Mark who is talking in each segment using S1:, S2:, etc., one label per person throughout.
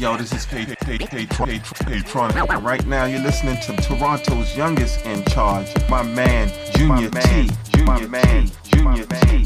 S1: Yo, this is K K K K Tron. Right now, you're listening to Toronto's youngest in charge, my man Junior T. My man Junior T.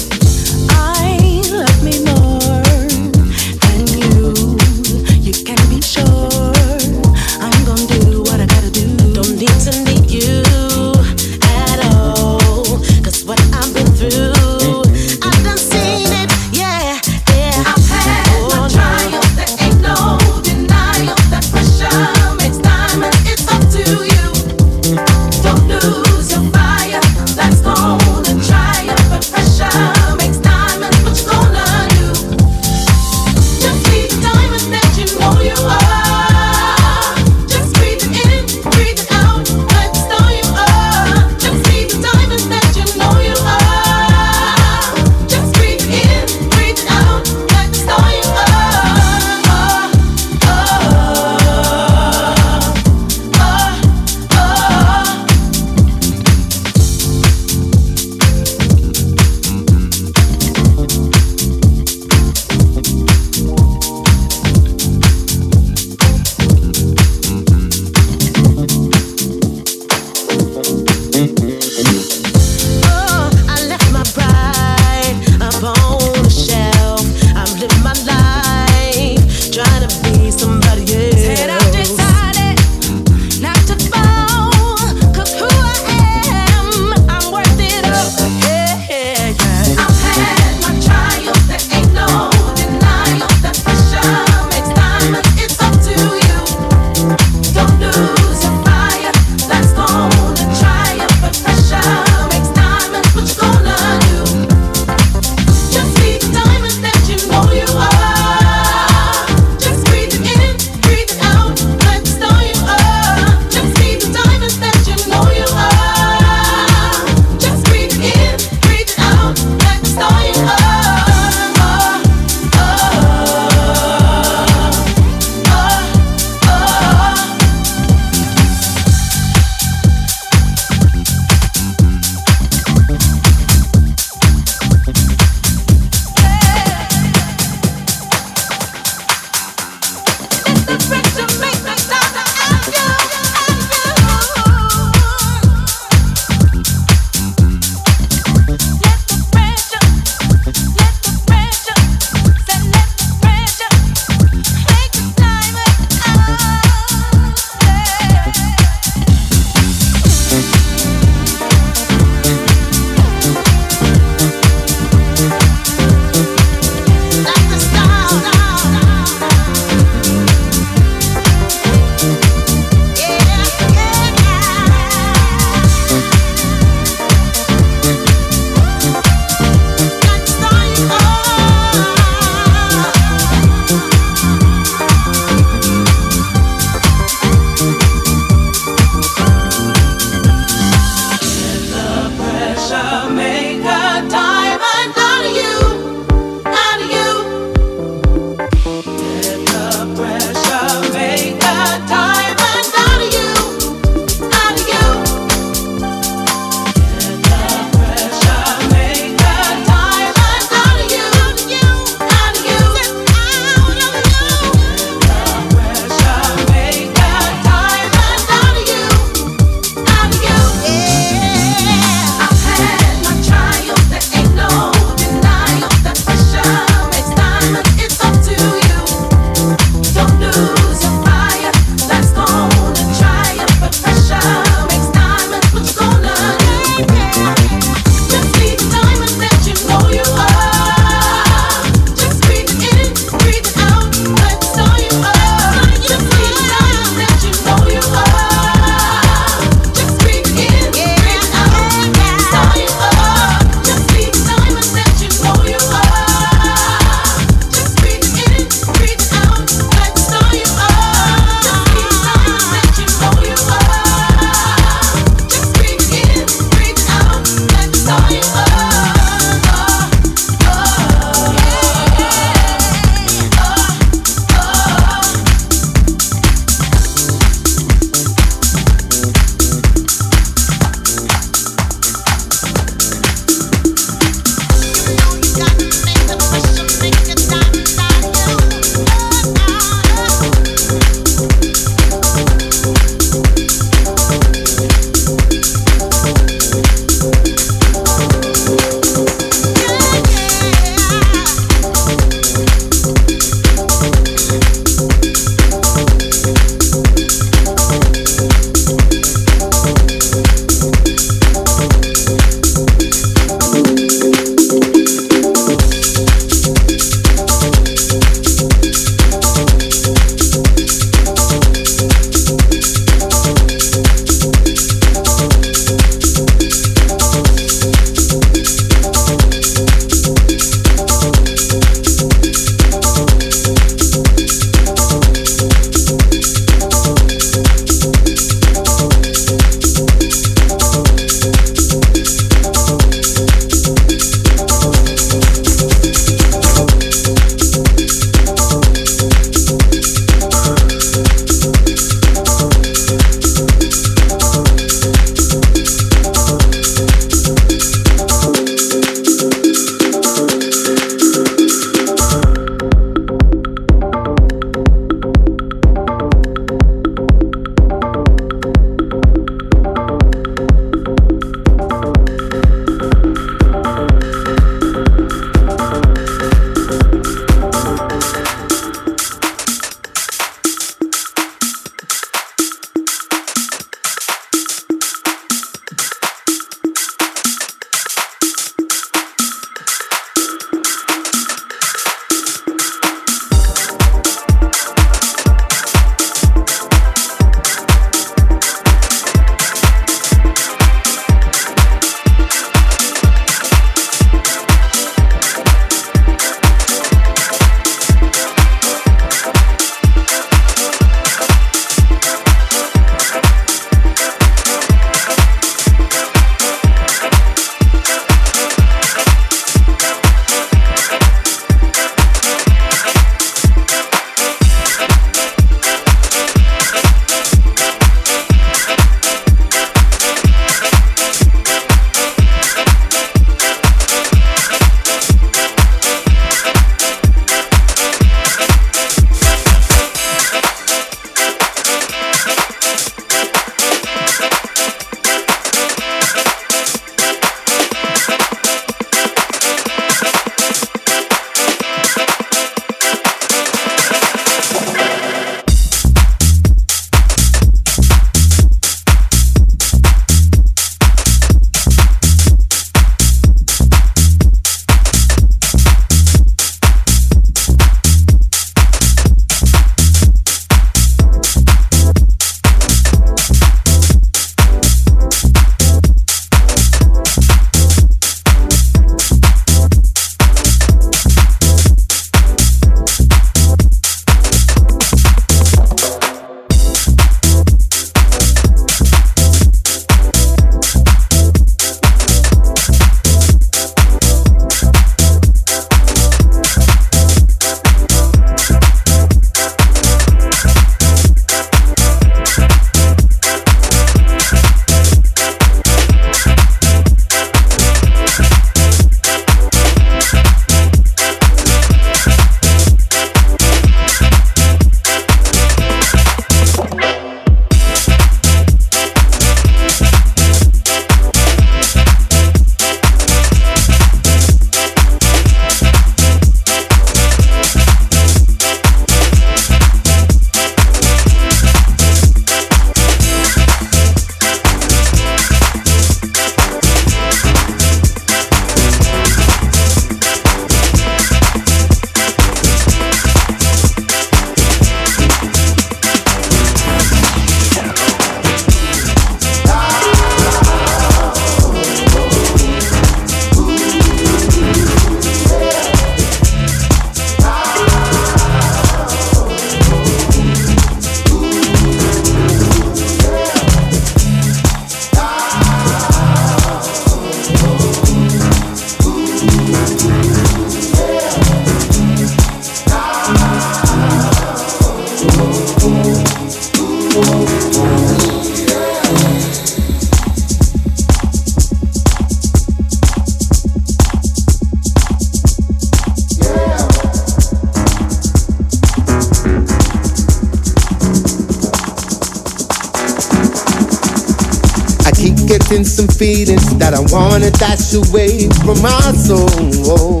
S1: wanna away from my
S2: soul.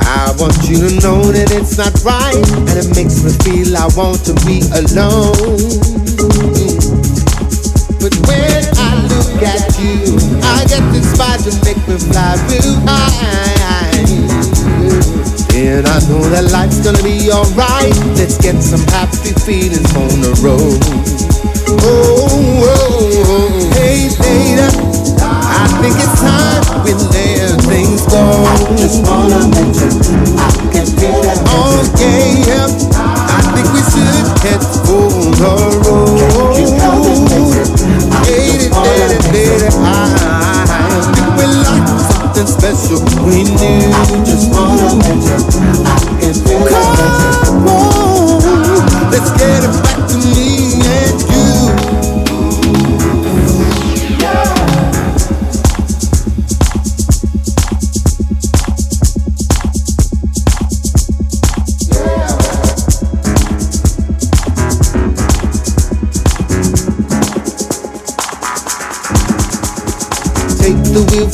S2: I want you to know that it's not right, and it makes me
S3: feel I want to be alone. But when I look at you, I get inspired to make me fly real high. And I know that life's gonna be alright. Let's get some happy feelings on the road. Oh, oh, oh, hey, later. I think it's time we let things go. I just wanna mention, I can feel that. Oh, yeah, I think we should head for the road. Hey, later, later, I think we like something special we knew. Just wanna mention, I can feel that. Come on, let's get it back to me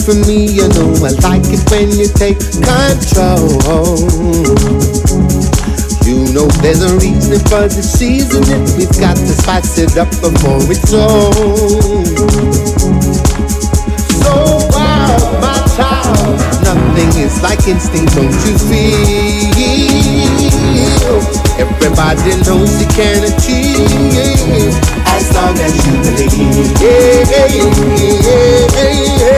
S3: from me, you know I like it when you take control. You know there's a reason for the season and we've got to spice it up before it's on.
S4: So wild, my
S5: child,
S4: nothing is like instinct, don't you feel? Everybody knows you can achieve as long as you believe. Yeah, yeah, yeah, yeah,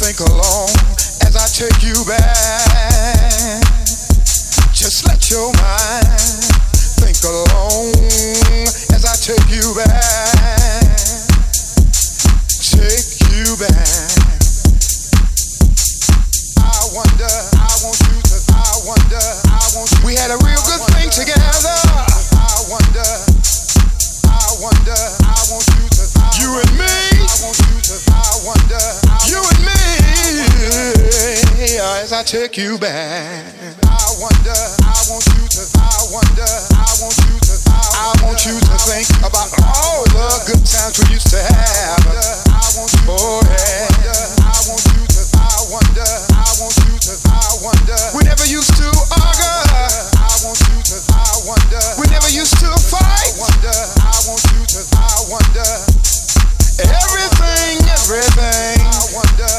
S4: think along as I take you back. Just let your mind think along as I take you back. Take you back. I wonder, I want you to, I wonder, I want you. We had
S5: a real good wonder, thing together. I wonder, I wonder, I want you to, you and me. I want you to, I wonder. Take you back? I wonder, I want you to, I wonder, I want you to, I wonder. I want you to think about all the good times we used to have. I want you oh, yeah. I want you to, I wonder, I want you to, I wonder. We never used to argue. I want you to, I wonder. We never used to fight. I wonder, I want you to, I wonder. Everything, everything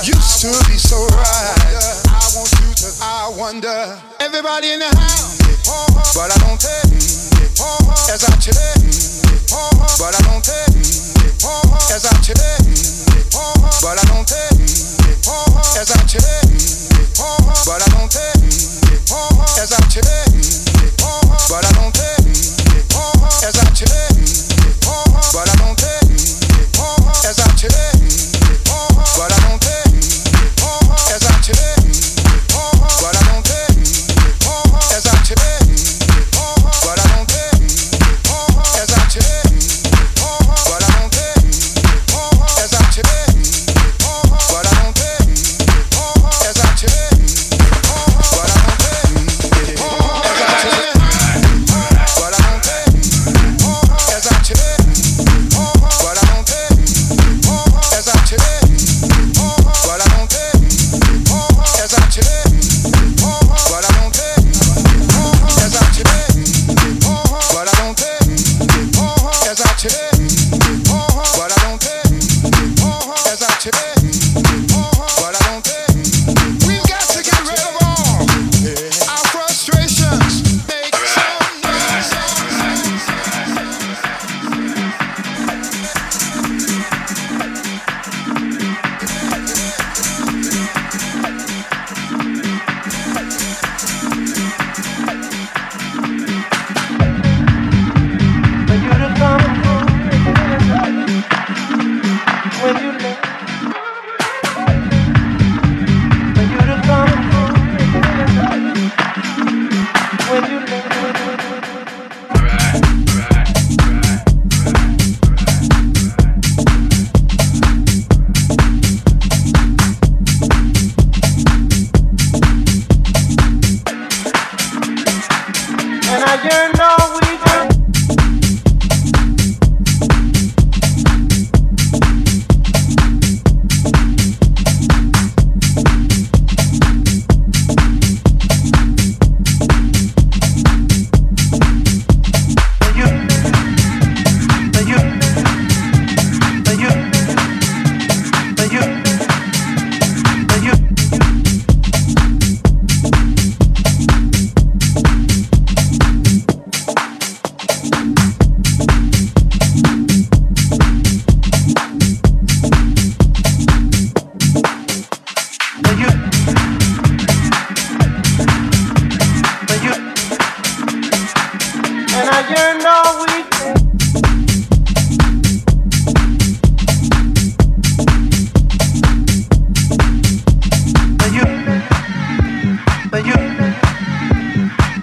S5: used to be so right shooters. I wonder, everybody in the house, but I don't tell as I chill. But I don't tell as I chill. But I don't tell as I chill. But I don't tell as I chill. But I don't tell as I chill.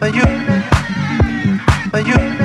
S5: you, you.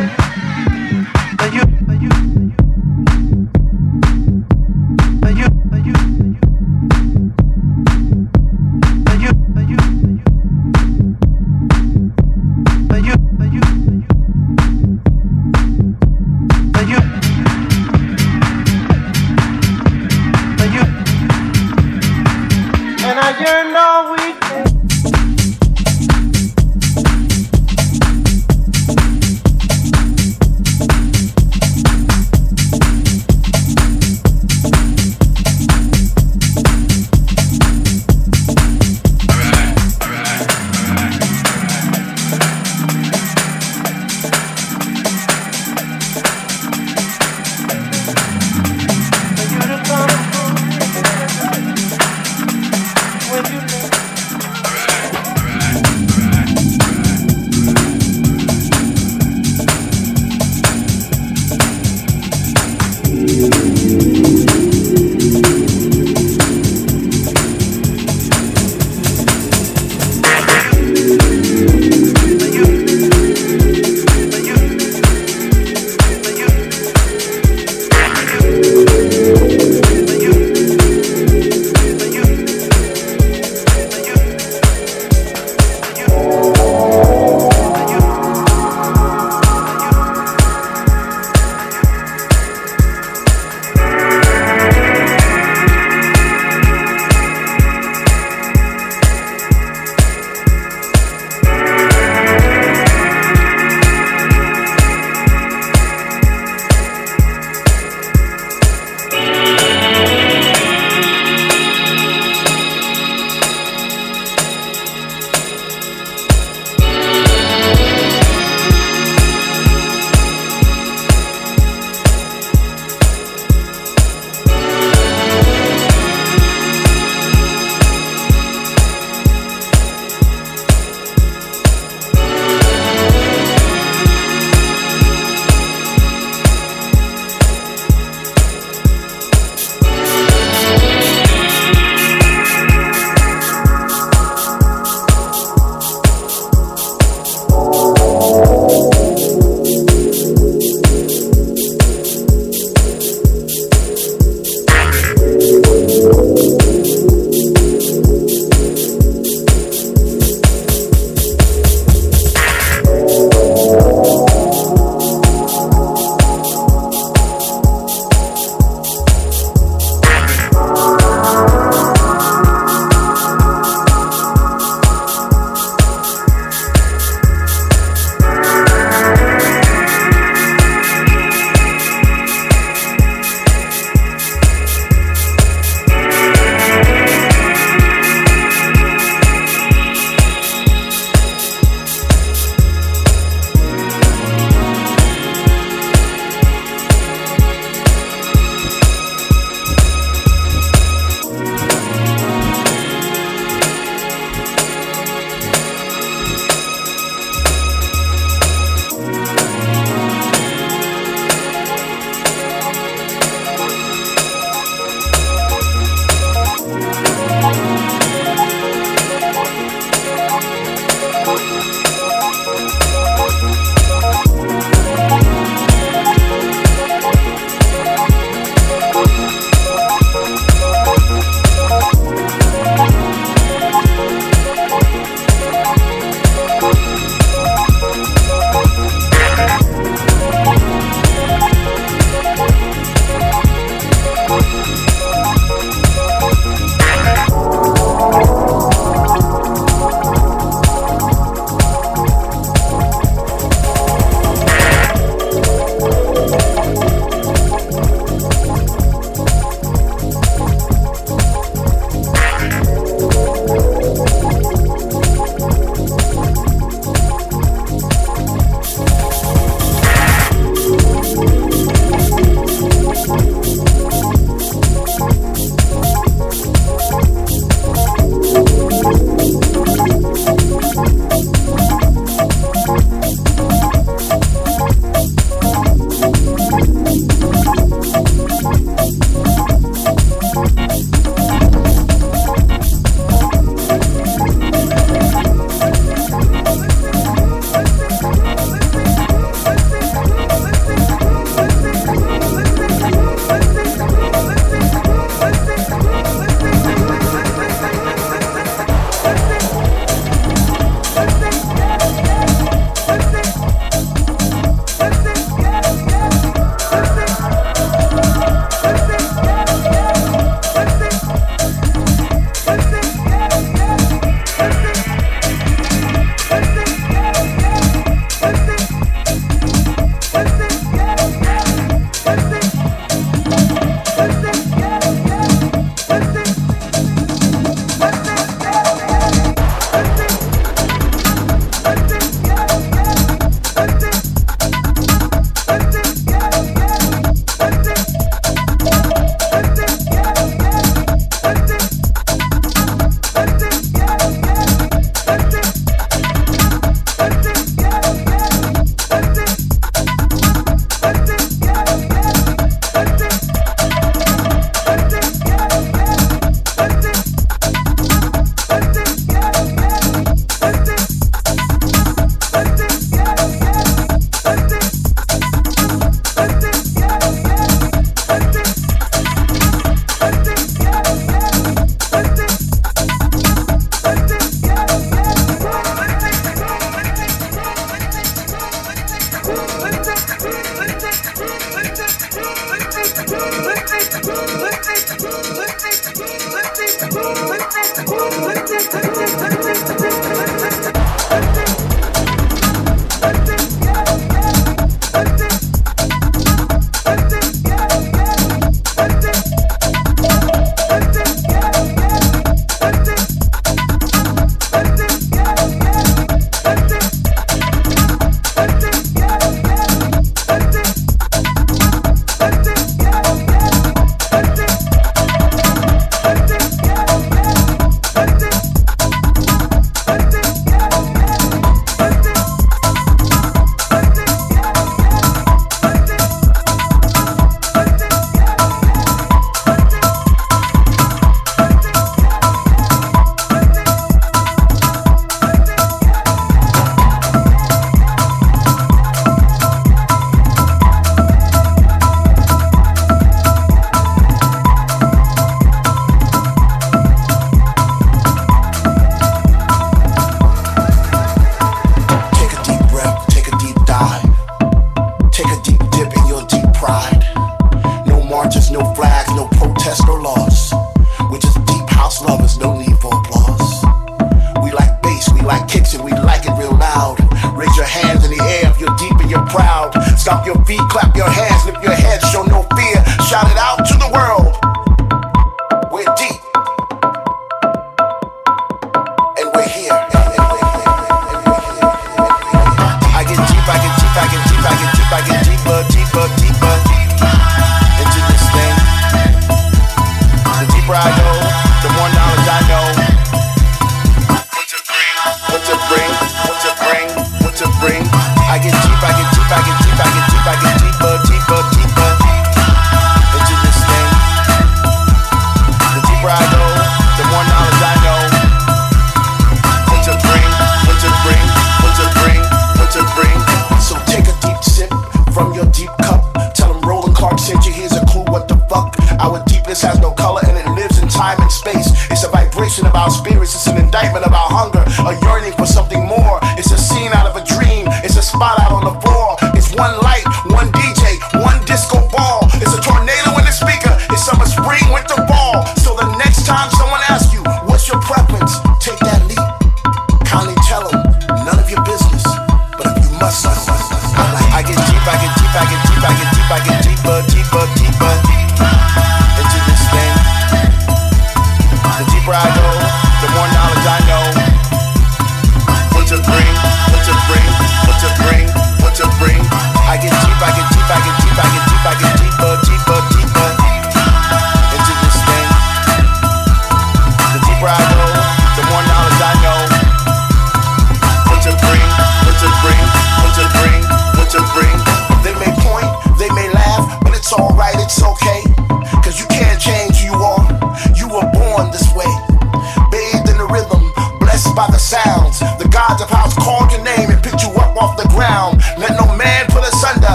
S5: here.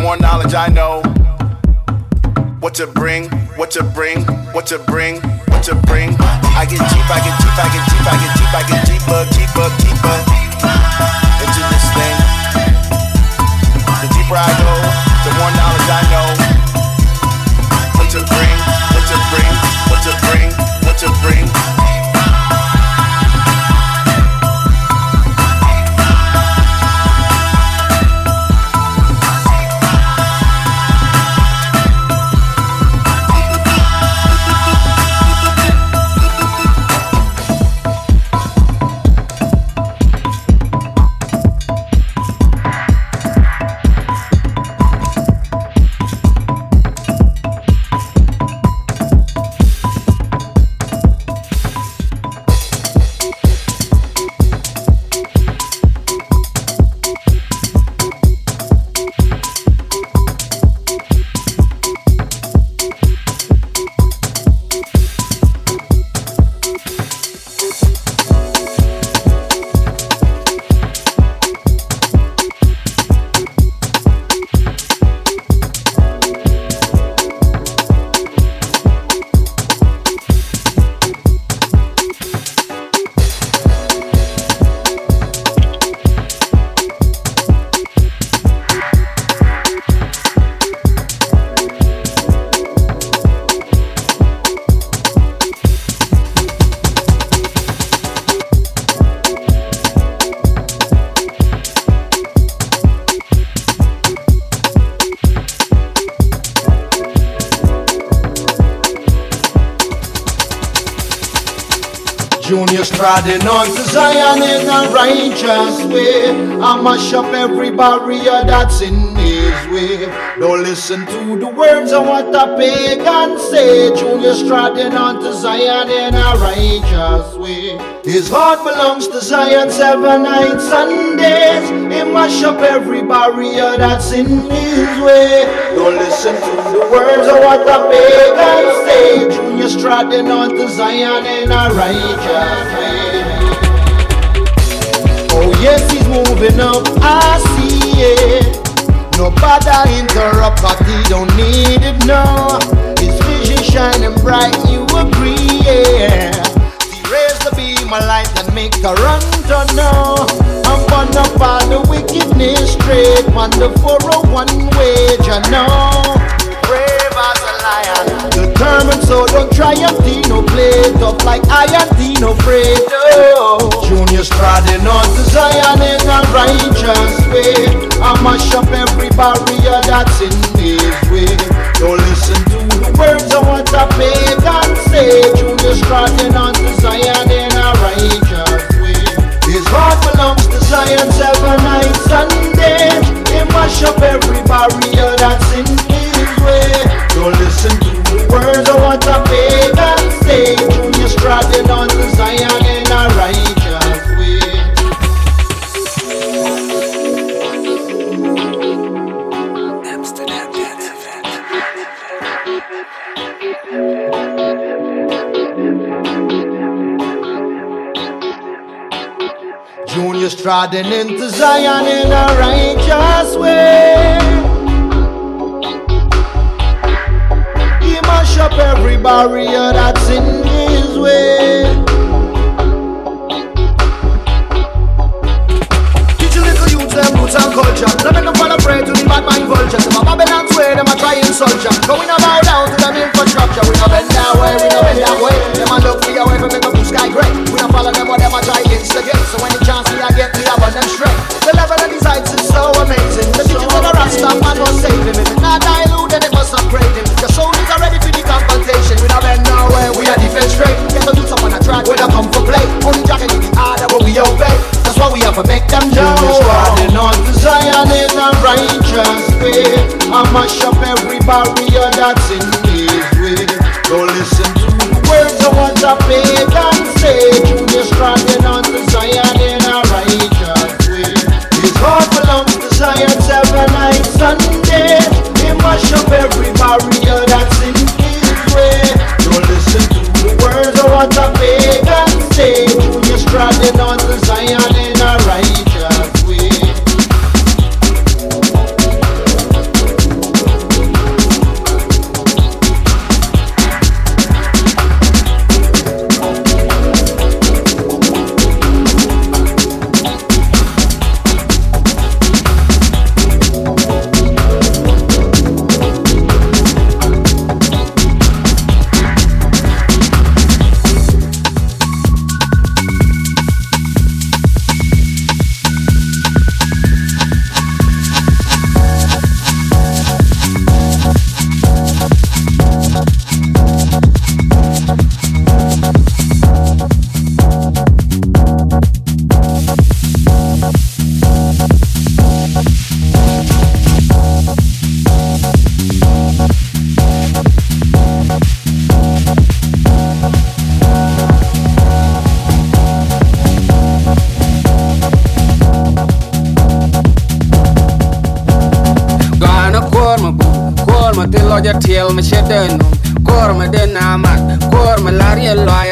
S5: more knowledge I know. What to bring, what to bring, what to bring, what to bring. I get deep, I get deep, I get deep, I get deep, I get deeper, deeper, deeper into this thing. The deeper I go, the more
S6: knowledge I
S5: know. Striding on to Zion in a righteous way. I mash up every barrier that's in his way. Don't listen to the words of what the pagan say. Junior striding on to Zion in a righteous way. His heart belongs to Zion seven nights Sundays. He mash up every barrier that's in his way. Don't listen to the words of what the pagan say. Junior striding on to Zion in a righteous way. Yes, he's moving up. I see it. Nobody interrupt, but he don't need it. No, his vision shining bright. You agree? Yeah. He raised the beam of light and make a run to know. I'm gonna all the wickedness straight. On the 401 wage, I know. As determined, so don't try and be no play tough like I am no afraid. Oh. Junior striding on to Zion in a righteous way. I mash up every barrier that's in his way. Don't listen to the words of what a pagan say. Junior striding on to Zion in a righteous way. His heart belongs to Zion seven nights Sunday. He mash up every barrier that's in his way. Don't listen to the words of what a pagan say. Junior striding on to Zion in a righteous way. Junior striding into Zion in a righteous way. Up every barrier that's in his way. Teach a little youth them roots and culture. Don't make them fall a prey to the bad mind vultures. Them a Babylon's way, them a try insult ya. But we no bow down to them infrastructure. We no bend that way, we no bend that way. Them a look for your way, but make them blue sky gray. We no follow them, what them a try instigate. So when the chance me I get, me I run them straight. Mash up every barrier that's in his way. Don't listen to words of what the pagan say. Junior striding on Zion in a righteous way. His heart belongs to Zion seven nights Sunday. He mash up every barrier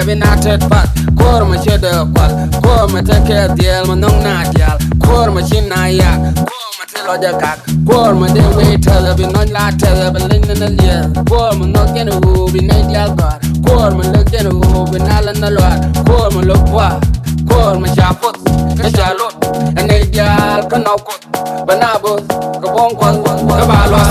S6: be natted pat kor ma che de kwal kor ma te ke diel ma nong na dial kor ma chin na ya kor ma te lo de kak kor ma de we tell be non la tell be lin na liel kor ma no gen wu be ne dial gar kor ma lo gen wu be na la na lo kor ma lo kwa kor ma cha put ka cha lo ne dial ka no kut ba na bu ka bon kwal ka ba lo